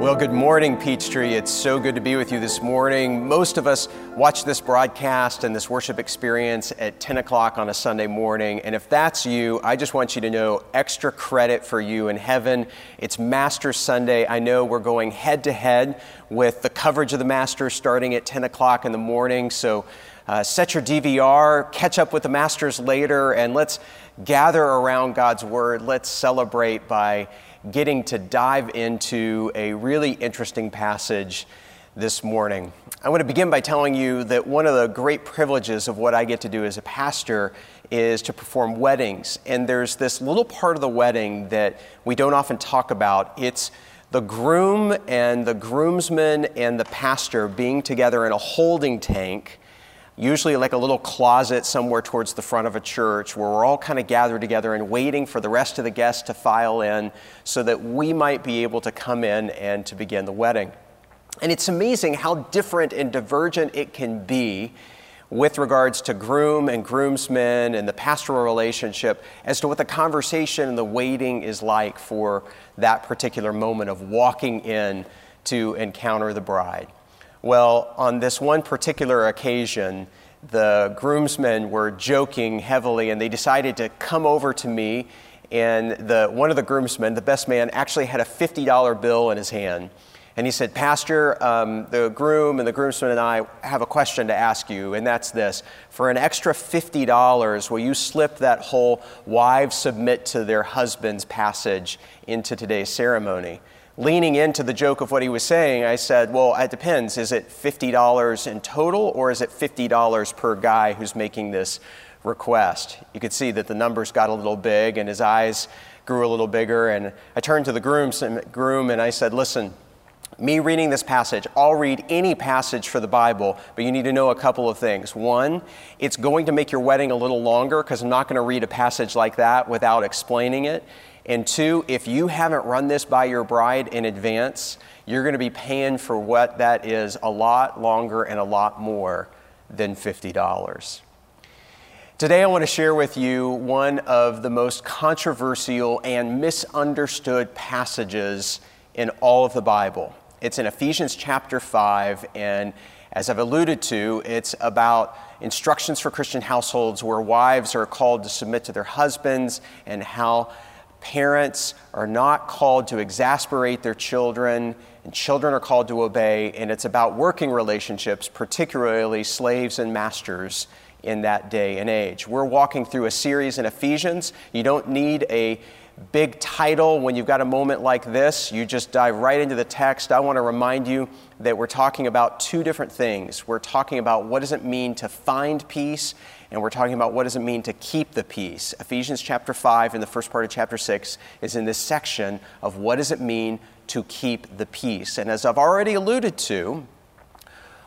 Well, good morning, Peachtree. It's so good to be with you this morning. Most of us watch this broadcast and this worship experience at 10 o'clock on a Sunday morning. And if that's you, I just want you to know extra credit for you in heaven. It's Masters Sunday. I know we're going head to head with the coverage of the Masters starting at 10 o'clock in the morning. So uh, set your DVR, catch up with the Masters later, and let's gather around God's Word. Let's celebrate by getting to dive into a really interesting passage this morning. I want to begin by telling you that one of the great privileges of what I get to do as a pastor is to perform weddings. And there's this little part of the wedding that we don't often talk about. It's the groom and the groomsman and the pastor being together in a holding tank usually like a little closet somewhere towards the front of a church where we're all kind of gathered together and waiting for the rest of the guests to file in so that we might be able to come in and to begin the wedding. And it's amazing how different and divergent it can be with regards to groom and groomsmen and the pastoral relationship as to what the conversation and the waiting is like for that particular moment of walking in to encounter the bride. Well, on this one particular occasion, the groomsmen were joking heavily and they decided to come over to me. And the, one of the groomsmen, the best man, actually had a $50 bill in his hand. And he said, Pastor, um, the groom and the groomsman and I have a question to ask you, and that's this. For an extra $50, will you slip that whole wives submit to their husbands passage into today's ceremony? Leaning into the joke of what he was saying, I said, Well, it depends. Is it $50 in total, or is it $50 per guy who's making this request? You could see that the numbers got a little big, and his eyes grew a little bigger. And I turned to the groom and I said, Listen, me reading this passage, I'll read any passage for the Bible, but you need to know a couple of things. One, it's going to make your wedding a little longer because I'm not going to read a passage like that without explaining it. And two, if you haven't run this by your bride in advance, you're going to be paying for what that is a lot longer and a lot more than $50. Today, I want to share with you one of the most controversial and misunderstood passages in all of the Bible. It's in Ephesians chapter 5, and as I've alluded to, it's about instructions for Christian households where wives are called to submit to their husbands and how Parents are not called to exasperate their children, and children are called to obey, and it's about working relationships, particularly slaves and masters in that day and age. We're walking through a series in Ephesians. You don't need a big title when you've got a moment like this. You just dive right into the text. I want to remind you that we're talking about two different things. We're talking about what does it mean to find peace, and we're talking about what does it mean to keep the peace. Ephesians chapter 5 and the first part of chapter 6 is in this section of what does it mean to keep the peace. And as I've already alluded to,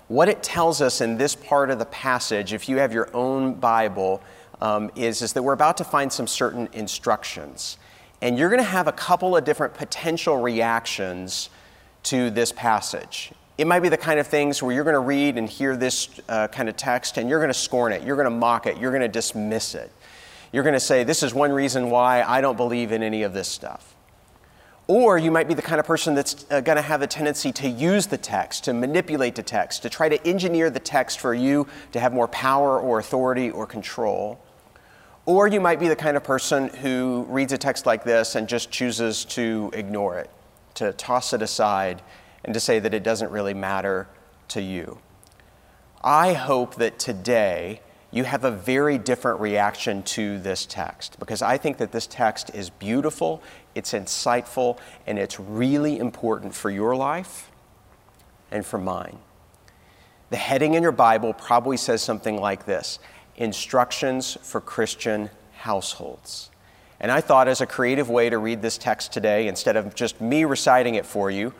what it tells us in this part of the passage, if you have your own Bible, um, is, is that we're about to find some certain instructions. And you're going to have a couple of different potential reactions to this passage. It might be the kind of things where you're going to read and hear this uh, kind of text and you're going to scorn it, you're going to mock it, you're going to dismiss it. You're going to say, This is one reason why I don't believe in any of this stuff. Or you might be the kind of person that's uh, going to have a tendency to use the text, to manipulate the text, to try to engineer the text for you to have more power or authority or control. Or you might be the kind of person who reads a text like this and just chooses to ignore it, to toss it aside and to say that it doesn't really matter to you. I hope that today you have a very different reaction to this text because I think that this text is beautiful, it's insightful, and it's really important for your life and for mine. The heading in your Bible probably says something like this Instructions for Christian Households. And I thought, as a creative way to read this text today, instead of just me reciting it for you,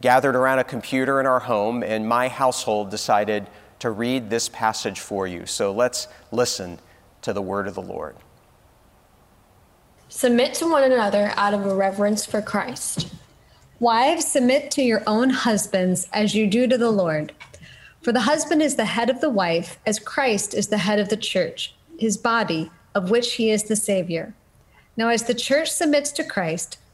gathered around a computer in our home, and my household decided to read this passage for you. So let's listen to the word of the Lord. Submit to one another out of a reverence for Christ. Wives, submit to your own husbands as you do to the Lord. For the husband is the head of the wife, as Christ is the head of the church, his body, of which he is the Savior. Now, as the church submits to Christ,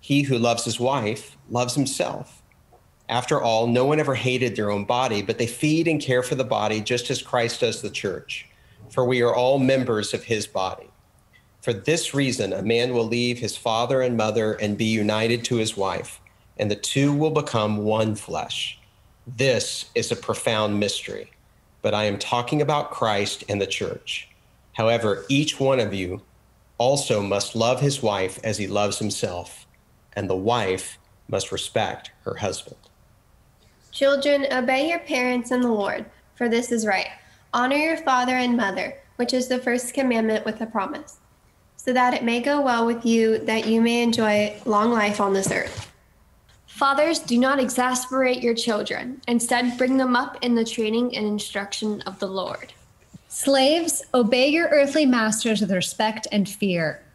He who loves his wife loves himself. After all, no one ever hated their own body, but they feed and care for the body just as Christ does the church, for we are all members of his body. For this reason, a man will leave his father and mother and be united to his wife, and the two will become one flesh. This is a profound mystery, but I am talking about Christ and the church. However, each one of you also must love his wife as he loves himself, and the wife must respect her husband. Children, obey your parents in the Lord, for this is right. Honor your father and mother, which is the first commandment with a promise, so that it may go well with you, that you may enjoy long life on this earth. Fathers, do not exasperate your children. Instead, bring them up in the training and instruction of the Lord. Slaves, obey your earthly masters with respect and fear,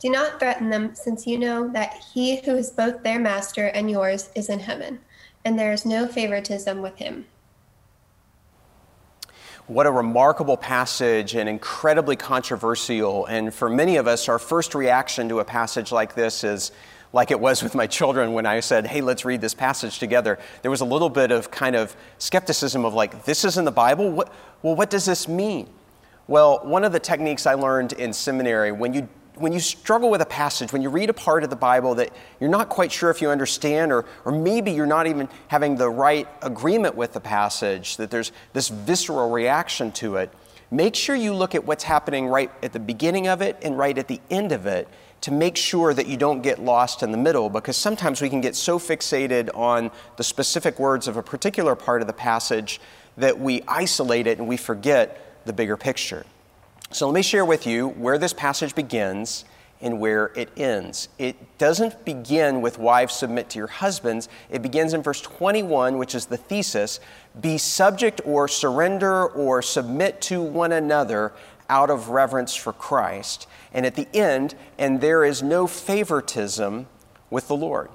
Do not threaten them, since you know that he who is both their master and yours is in heaven and there is no favoritism with him. What a remarkable passage and incredibly controversial. And for many of us, our first reaction to a passage like this is like it was with my children when I said, hey, let's read this passage together. There was a little bit of kind of skepticism of like, this is in the Bible? What, well, what does this mean? Well, one of the techniques I learned in seminary, when you when you struggle with a passage, when you read a part of the Bible that you're not quite sure if you understand, or, or maybe you're not even having the right agreement with the passage, that there's this visceral reaction to it, make sure you look at what's happening right at the beginning of it and right at the end of it to make sure that you don't get lost in the middle because sometimes we can get so fixated on the specific words of a particular part of the passage that we isolate it and we forget the bigger picture. So let me share with you where this passage begins and where it ends. It doesn't begin with wives submit to your husbands. It begins in verse 21, which is the thesis be subject or surrender or submit to one another out of reverence for Christ. And at the end, and there is no favoritism with the Lord.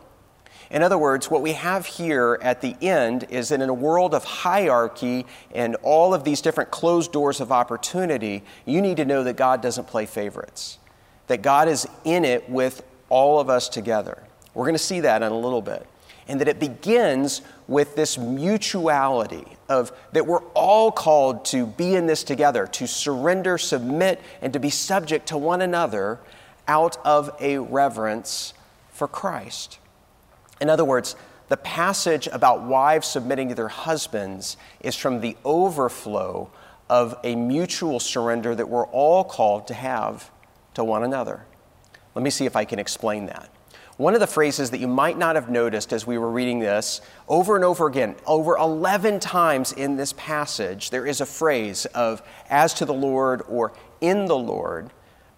In other words, what we have here at the end is that in a world of hierarchy and all of these different closed doors of opportunity, you need to know that God doesn't play favorites, that God is in it with all of us together. We're going to see that in a little bit. And that it begins with this mutuality of that we're all called to be in this together, to surrender, submit, and to be subject to one another out of a reverence for Christ. In other words, the passage about wives submitting to their husbands is from the overflow of a mutual surrender that we're all called to have to one another. Let me see if I can explain that. One of the phrases that you might not have noticed as we were reading this, over and over again, over 11 times in this passage, there is a phrase of as to the Lord or in the Lord,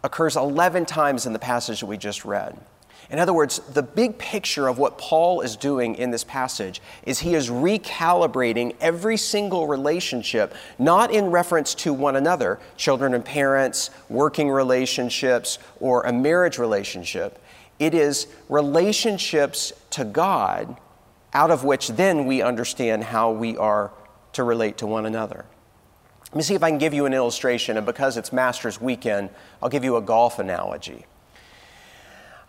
occurs 11 times in the passage that we just read. In other words, the big picture of what Paul is doing in this passage is he is recalibrating every single relationship, not in reference to one another, children and parents, working relationships, or a marriage relationship. It is relationships to God, out of which then we understand how we are to relate to one another. Let me see if I can give you an illustration, and because it's Masters Weekend, I'll give you a golf analogy.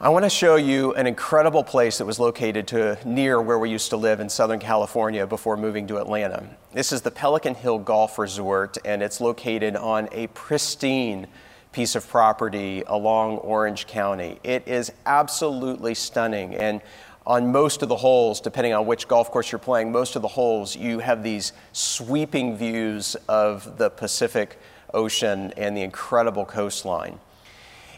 I want to show you an incredible place that was located to near where we used to live in Southern California before moving to Atlanta. This is the Pelican Hill Golf Resort, and it's located on a pristine piece of property along Orange County. It is absolutely stunning. And on most of the holes, depending on which golf course you're playing, most of the holes, you have these sweeping views of the Pacific Ocean and the incredible coastline.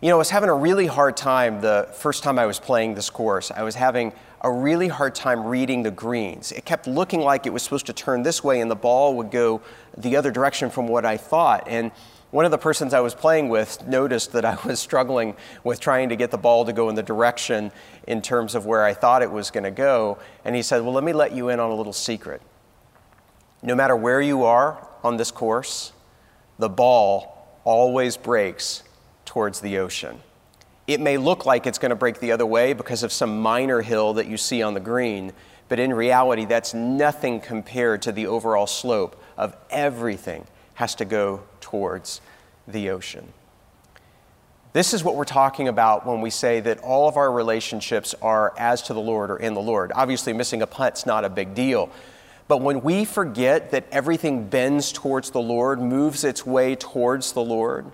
You know, I was having a really hard time the first time I was playing this course. I was having a really hard time reading the greens. It kept looking like it was supposed to turn this way and the ball would go the other direction from what I thought. And one of the persons I was playing with noticed that I was struggling with trying to get the ball to go in the direction in terms of where I thought it was going to go. And he said, Well, let me let you in on a little secret. No matter where you are on this course, the ball always breaks towards the ocean. It may look like it's going to break the other way because of some minor hill that you see on the green, but in reality, that's nothing compared to the overall slope of everything has to go towards the ocean. This is what we're talking about when we say that all of our relationships are as to the Lord or in the Lord. Obviously, missing a putt's not a big deal. But when we forget that everything bends towards the Lord, moves its way towards the Lord,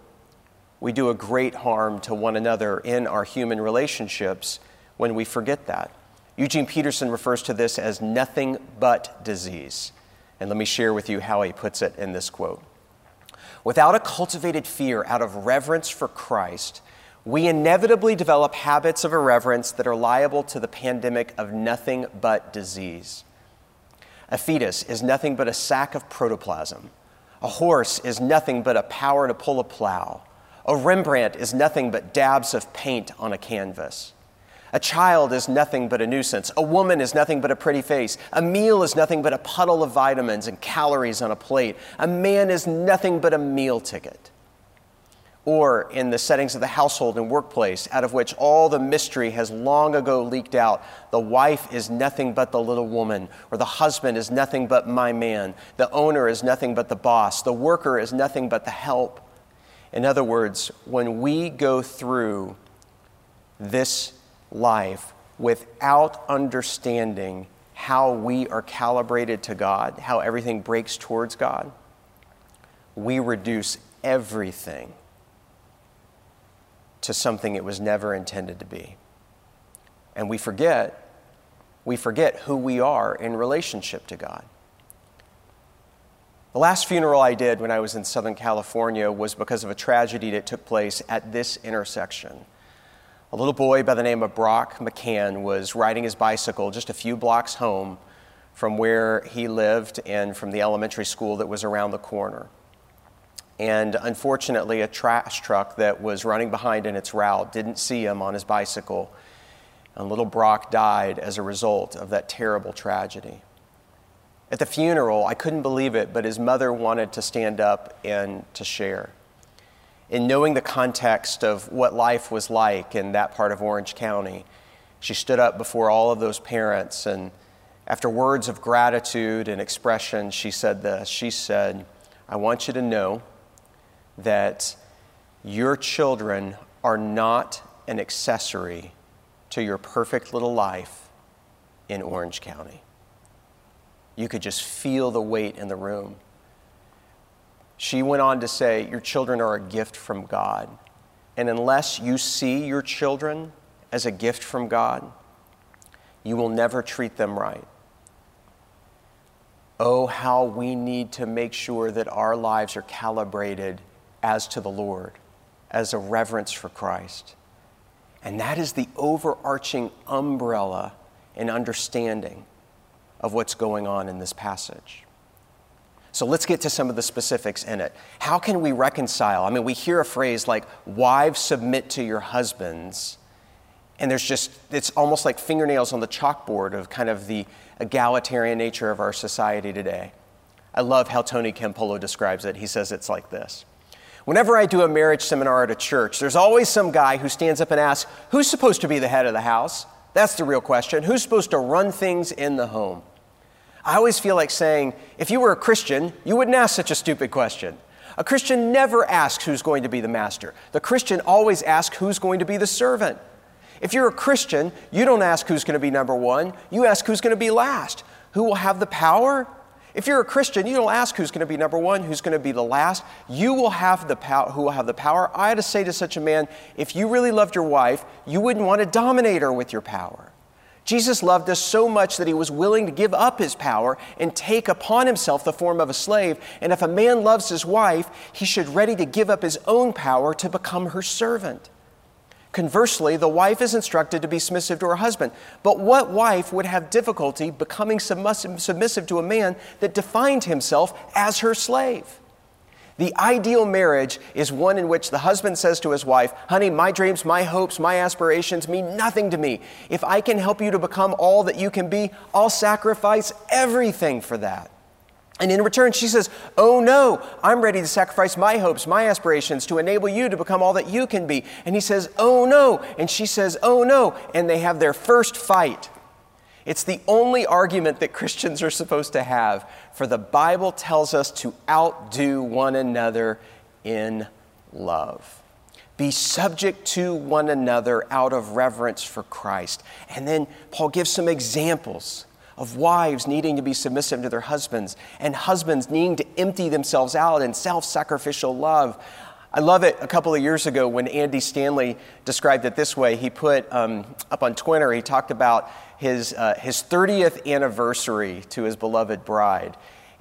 we do a great harm to one another in our human relationships when we forget that. Eugene Peterson refers to this as nothing but disease. And let me share with you how he puts it in this quote. Without a cultivated fear out of reverence for Christ, we inevitably develop habits of irreverence that are liable to the pandemic of nothing but disease. A fetus is nothing but a sack of protoplasm. A horse is nothing but a power to pull a plow. A Rembrandt is nothing but dabs of paint on a canvas. A child is nothing but a nuisance. A woman is nothing but a pretty face. A meal is nothing but a puddle of vitamins and calories on a plate. A man is nothing but a meal ticket. Or in the settings of the household and workplace, out of which all the mystery has long ago leaked out, the wife is nothing but the little woman, or the husband is nothing but my man, the owner is nothing but the boss, the worker is nothing but the help. In other words, when we go through this life without understanding how we are calibrated to God, how everything breaks towards God, we reduce everything to something it was never intended to be. And we forget, we forget who we are in relationship to God. The last funeral I did when I was in Southern California was because of a tragedy that took place at this intersection. A little boy by the name of Brock McCann was riding his bicycle just a few blocks home from where he lived and from the elementary school that was around the corner. And unfortunately, a trash truck that was running behind in its route didn't see him on his bicycle. And little Brock died as a result of that terrible tragedy. At the funeral, I couldn't believe it, but his mother wanted to stand up and to share in knowing the context of what life was like in that part of Orange County, she stood up before all of those parents and after words of gratitude and expression, she said this. She said, I want you to know that your children are not an accessory to your perfect little life in Orange County. You could just feel the weight in the room. She went on to say, Your children are a gift from God. And unless you see your children as a gift from God, you will never treat them right. Oh, how we need to make sure that our lives are calibrated as to the Lord, as a reverence for Christ. And that is the overarching umbrella and understanding of what's going on in this passage. So let's get to some of the specifics in it. How can we reconcile? I mean, we hear a phrase like, wives submit to your husbands. And there's just, it's almost like fingernails on the chalkboard of kind of the egalitarian nature of our society today. I love how Tony Campolo describes it. He says it's like this. Whenever I do a marriage seminar at a church, there's always some guy who stands up and asks, Who's supposed to be the head of the house? That's the real question. Who's supposed to run things in the home? I always feel like saying, if you were a Christian, you wouldn't ask such a stupid question. A Christian never asks who's going to be the master. The Christian always asks who's going to be the servant. If you're a Christian, you don't ask who's going to be number one, you ask who's going to be last. Who will have the power? If you're a Christian, you don't ask who's going to be number one, who's going to be the last. You will have the power. Who will have the power? I had to say to such a man, if you really loved your wife, you wouldn't want to dominate her with your power. Jesus loved us so much that he was willing to give up his power and take upon himself the form of a slave. And if a man loves his wife, he should be ready to give up his own power to become her servant. Conversely, the wife is instructed to be submissive to her husband. But what wife would have difficulty becoming submissive to a man that defined himself as her slave? The ideal marriage is one in which the husband says to his wife, Honey, my dreams, my hopes, my aspirations mean nothing to me. If I can help you to become all that you can be, I'll sacrifice everything for that. And in return, she says, Oh no, I'm ready to sacrifice my hopes, my aspirations to enable you to become all that you can be. And he says, Oh no. And she says, Oh no. And they have their first fight. It's the only argument that Christians are supposed to have, for the Bible tells us to outdo one another in love. Be subject to one another out of reverence for Christ. And then Paul gives some examples of wives needing to be submissive to their husbands and husbands needing to empty themselves out in self sacrificial love. I love it a couple of years ago when Andy Stanley described it this way. He put um, up on Twitter, he talked about his, uh, his 30th anniversary to his beloved bride.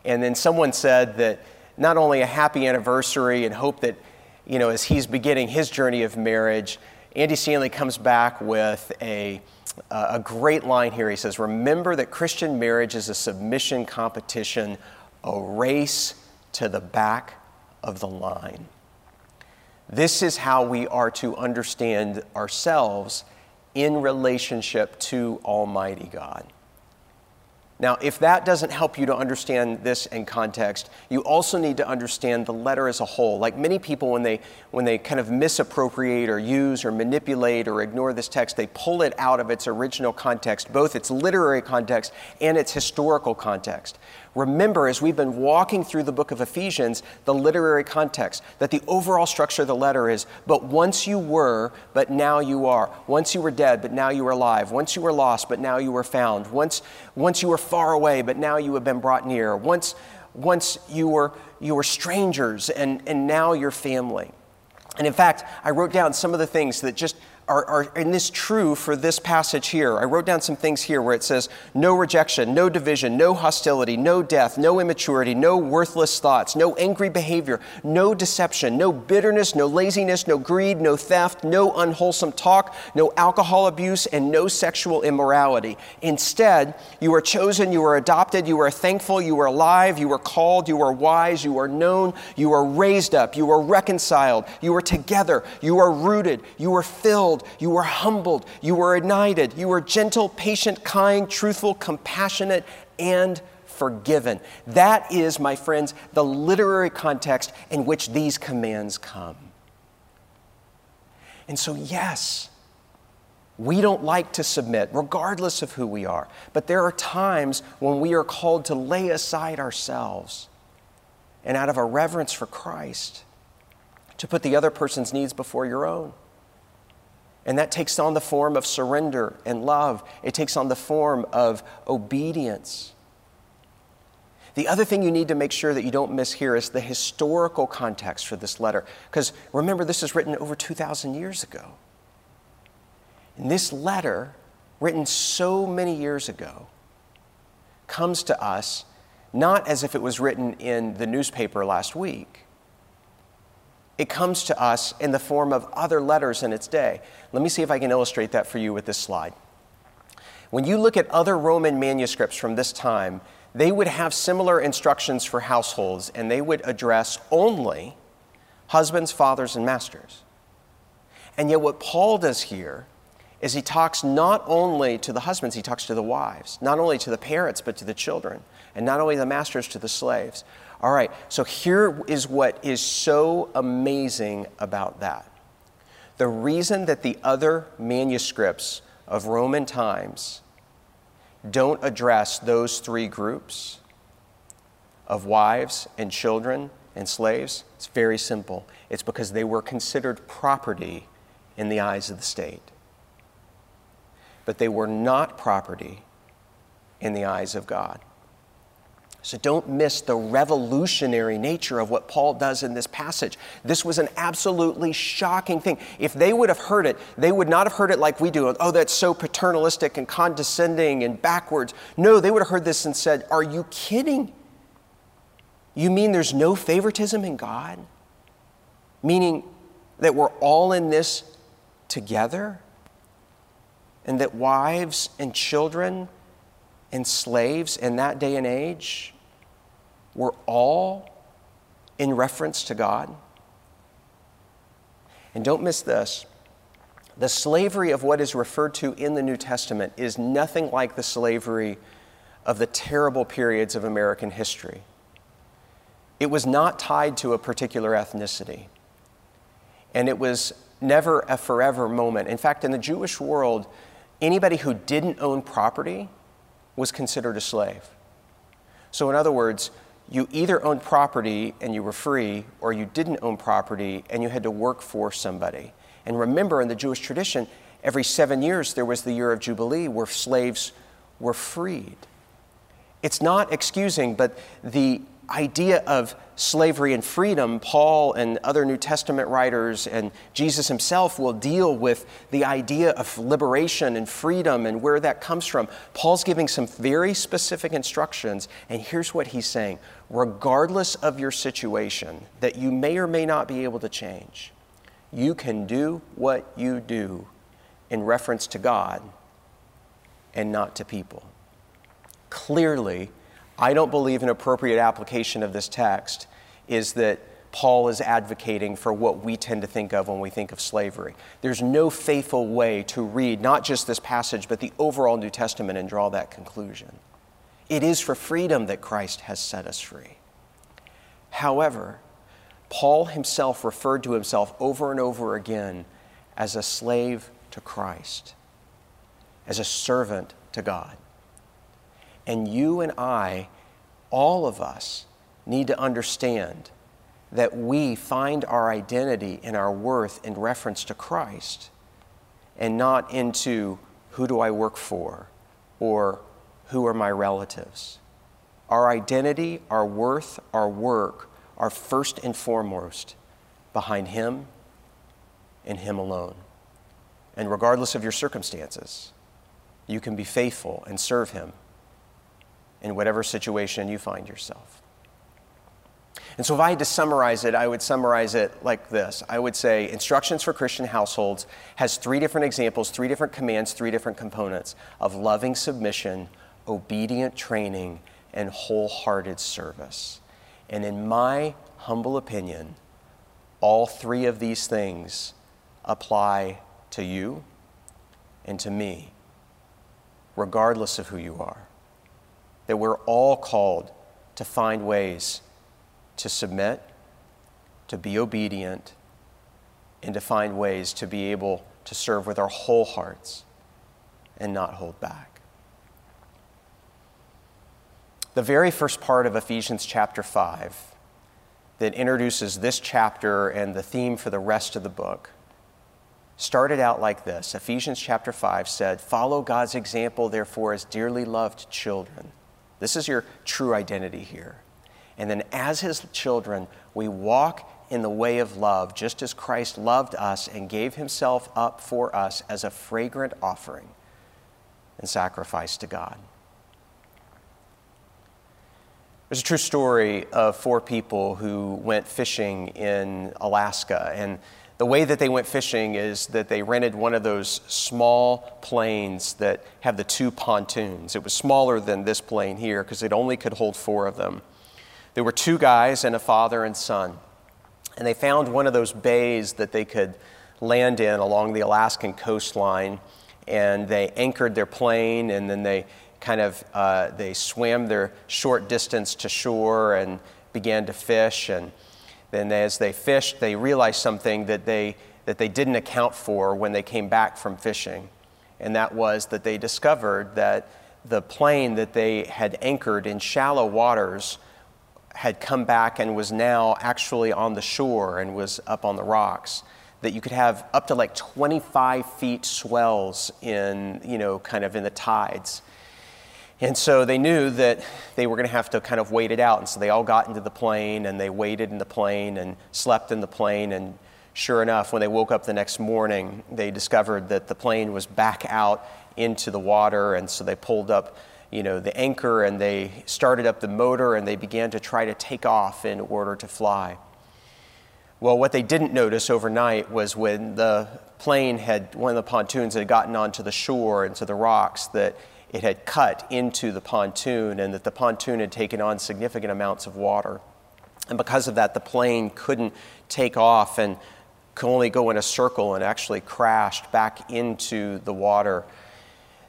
And then someone said that not only a happy anniversary and hope that, you know, as he's beginning his journey of marriage, Andy Stanley comes back with a, uh, a great line here. He says, Remember that Christian marriage is a submission competition, a race to the back of the line. This is how we are to understand ourselves in relationship to Almighty God. Now, if that doesn't help you to understand this in context, you also need to understand the letter as a whole. Like many people, when they, when they kind of misappropriate or use or manipulate or ignore this text, they pull it out of its original context, both its literary context and its historical context. Remember, as we've been walking through the book of Ephesians, the literary context, that the overall structure of the letter is, but once you were, but now you are. Once you were dead, but now you are alive. Once you were lost, but now you were found. Once, once you were far away, but now you have been brought near. Once, once you were, you were strangers, and, and now you're family. And in fact, I wrote down some of the things that just are, are in this true for this passage here. I wrote down some things here where it says no rejection, no division, no hostility, no death, no immaturity, no worthless thoughts, no angry behavior, no deception, no bitterness, no laziness, no greed, no theft, no unwholesome talk, no alcohol abuse, and no sexual immorality. Instead, you are chosen, you are adopted, you are thankful, you are alive, you are called, you are wise, you are known, you are raised up, you are reconciled, you are together, you are rooted, you are filled you were humbled, you were united, you were gentle, patient, kind, truthful, compassionate, and forgiven. That is, my friends, the literary context in which these commands come. And so, yes, we don't like to submit, regardless of who we are. But there are times when we are called to lay aside ourselves and, out of a reverence for Christ, to put the other person's needs before your own. And that takes on the form of surrender and love, it takes on the form of obedience. The other thing you need to make sure that you don't miss here is the historical context for this letter. Because remember, this is written over 2,000 years ago. And this letter, written so many years ago, comes to us not as if it was written in the newspaper last week, it comes to us in the form of other letters in its day. Let me see if I can illustrate that for you with this slide. When you look at other Roman manuscripts from this time, they would have similar instructions for households, and they would address only husbands, fathers, and masters. And yet, what Paul does here is he talks not only to the husbands, he talks to the wives, not only to the parents, but to the children, and not only the masters to the slaves. All right, so here is what is so amazing about that. The reason that the other manuscripts of Roman times don't address those three groups of wives and children and slaves, it's very simple. It's because they were considered property in the eyes of the state. But they were not property in the eyes of God. So don't miss the revolutionary nature of what Paul does in this passage. This was an absolutely shocking thing. If they would have heard it, they would not have heard it like we do. Oh, that's so paternalistic and condescending and backwards. No, they would have heard this and said, Are you kidding? You mean there's no favoritism in God? Meaning that we're all in this together? And that wives and children and slaves in that day and age were all in reference to God. And don't miss this the slavery of what is referred to in the New Testament is nothing like the slavery of the terrible periods of American history. It was not tied to a particular ethnicity, and it was never a forever moment. In fact, in the Jewish world, anybody who didn't own property was considered a slave. So, in other words, you either owned property and you were free, or you didn't own property and you had to work for somebody. And remember, in the Jewish tradition, every seven years there was the year of Jubilee where slaves were freed. It's not excusing, but the idea of slavery and freedom, Paul and other New Testament writers and Jesus himself will deal with the idea of liberation and freedom and where that comes from. Paul's giving some very specific instructions, and here's what he's saying regardless of your situation that you may or may not be able to change, you can do what you do in reference to God and not to people. Clearly, I don't believe an appropriate application of this text is that Paul is advocating for what we tend to think of when we think of slavery. There's no faithful way to read not just this passage, but the overall New Testament and draw that conclusion. It is for freedom that Christ has set us free. However, Paul himself referred to himself over and over again as a slave to Christ, as a servant to God. And you and I, all of us, need to understand that we find our identity and our worth in reference to Christ and not into who do I work for or who are my relatives. Our identity, our worth, our work are first and foremost behind Him and Him alone. And regardless of your circumstances, you can be faithful and serve Him in whatever situation you find yourself. And so, if I had to summarize it, I would summarize it like this I would say Instructions for Christian Households has three different examples, three different commands, three different components of loving submission, obedient training, and wholehearted service. And in my humble opinion, all three of these things apply to you and to me, regardless of who you are that we're all called to find ways to submit, to be obedient, and to find ways to be able to serve with our whole hearts and not hold back. The very first part of Ephesians chapter 5 that introduces this chapter and the theme for the rest of the book started out like this Ephesians chapter 5 said, Follow God's example, therefore, as dearly loved children this is your true identity here. And then, as his children, we walk in the way of love, just as Christ loved us and gave himself up for us as a fragrant offering and sacrifice to God. There's a true story of four people who went fishing in Alaska, and the way that they went fishing is that they rented one of those small planes that have the two pontoons. It was smaller than this plane here because it only could hold four of them. There were two guys and a father and son. And they found one of those bays that they could land in along the Alaskan coastline. And they anchored their plane and then they kind of uh, they swam their short distance to shore and began to fish. And then as they fished, they realized something that they, that they didn't account for when they came back from fishing. And that was that they discovered that the plane that they had anchored in shallow waters had come back and was now actually on the shore and was up on the rocks. That you could have up to like 25 feet swells in, you know, kind of in the tides. And so they knew that they were going to have to kind of wait it out. And so they all got into the plane and they waited in the plane and slept in the plane. And sure enough, when they woke up the next morning, they discovered that the plane was back out into the water. And so they pulled up, you know, the anchor and they started up the motor and they began to try to take off in order to fly. Well, what they didn't notice overnight was when the plane had, one of the pontoons had gotten onto the shore, and to the rocks, that it had cut into the pontoon and that the pontoon had taken on significant amounts of water. And because of that, the plane couldn't take off and could only go in a circle and actually crashed back into the water.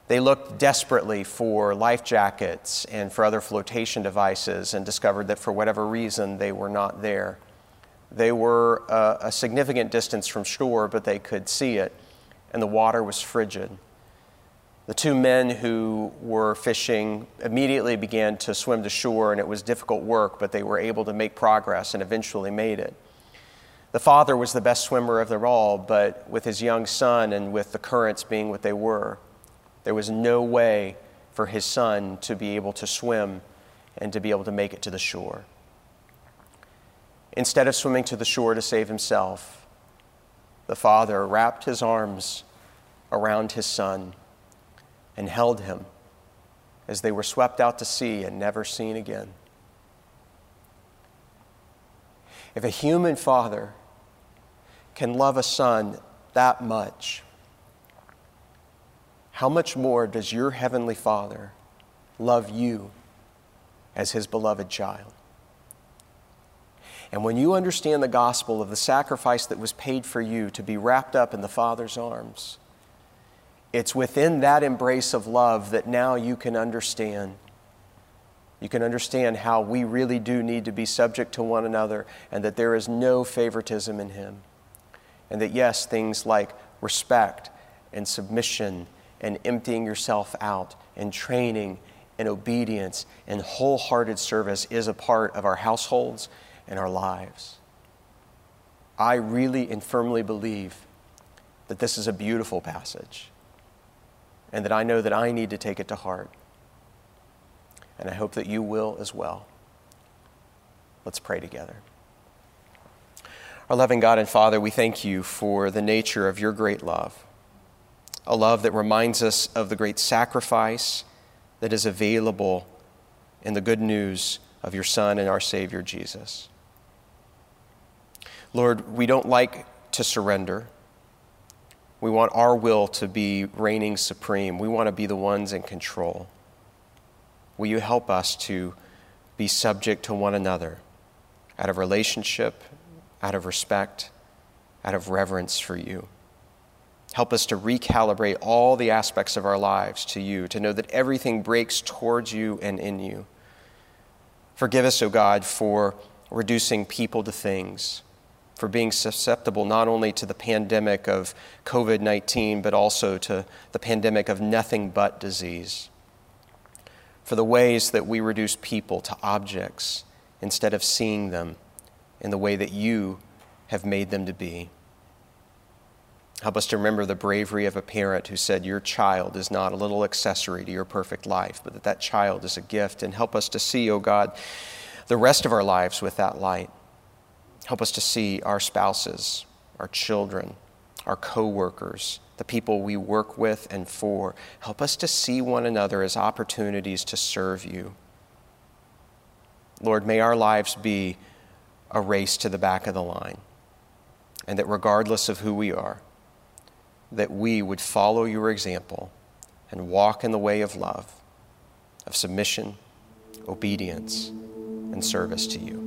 They looked desperately for life jackets and for other flotation devices and discovered that for whatever reason they were not there. They were a, a significant distance from shore, but they could see it, and the water was frigid. The two men who were fishing immediately began to swim to shore, and it was difficult work, but they were able to make progress and eventually made it. The father was the best swimmer of them all, but with his young son and with the currents being what they were, there was no way for his son to be able to swim and to be able to make it to the shore. Instead of swimming to the shore to save himself, the father wrapped his arms around his son and held him as they were swept out to sea and never seen again. If a human father can love a son that much, how much more does your heavenly Father love you as his beloved child? And when you understand the gospel of the sacrifice that was paid for you to be wrapped up in the Father's arms, it's within that embrace of love that now you can understand. You can understand how we really do need to be subject to one another and that there is no favoritism in Him. And that, yes, things like respect and submission and emptying yourself out and training and obedience and wholehearted service is a part of our households and our lives. I really and firmly believe that this is a beautiful passage and that I know that I need to take it to heart. And I hope that you will as well. Let's pray together. Our loving God and Father, we thank you for the nature of your great love, a love that reminds us of the great sacrifice that is available in the good news of your Son and our Savior Jesus. Lord, we don't like to surrender. We want our will to be reigning supreme. We want to be the ones in control. Will you help us to be subject to one another out of relationship, out of respect, out of reverence for you? Help us to recalibrate all the aspects of our lives to you, to know that everything breaks towards you and in you. Forgive us, O oh God, for reducing people to things for being susceptible not only to the pandemic of COVID 19, but also to the pandemic of nothing but disease. For the ways that we reduce people to objects instead of seeing them in the way that you have made them to be. Help us to remember the bravery of a parent who said, Your child is not a little accessory to your perfect life, but that that child is a gift. And help us to see, O oh God, the rest of our lives with that light. Help us to see our spouses, our children, our coworkers, the people we work with and for. Help us to see one another as opportunities to serve you. Lord, may our lives be a race to the back of the line, and that regardless of who we are, that we would follow your example and walk in the way of love, of submission, obedience, and service to you.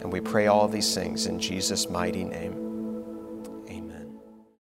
And we pray all these things in Jesus' mighty name.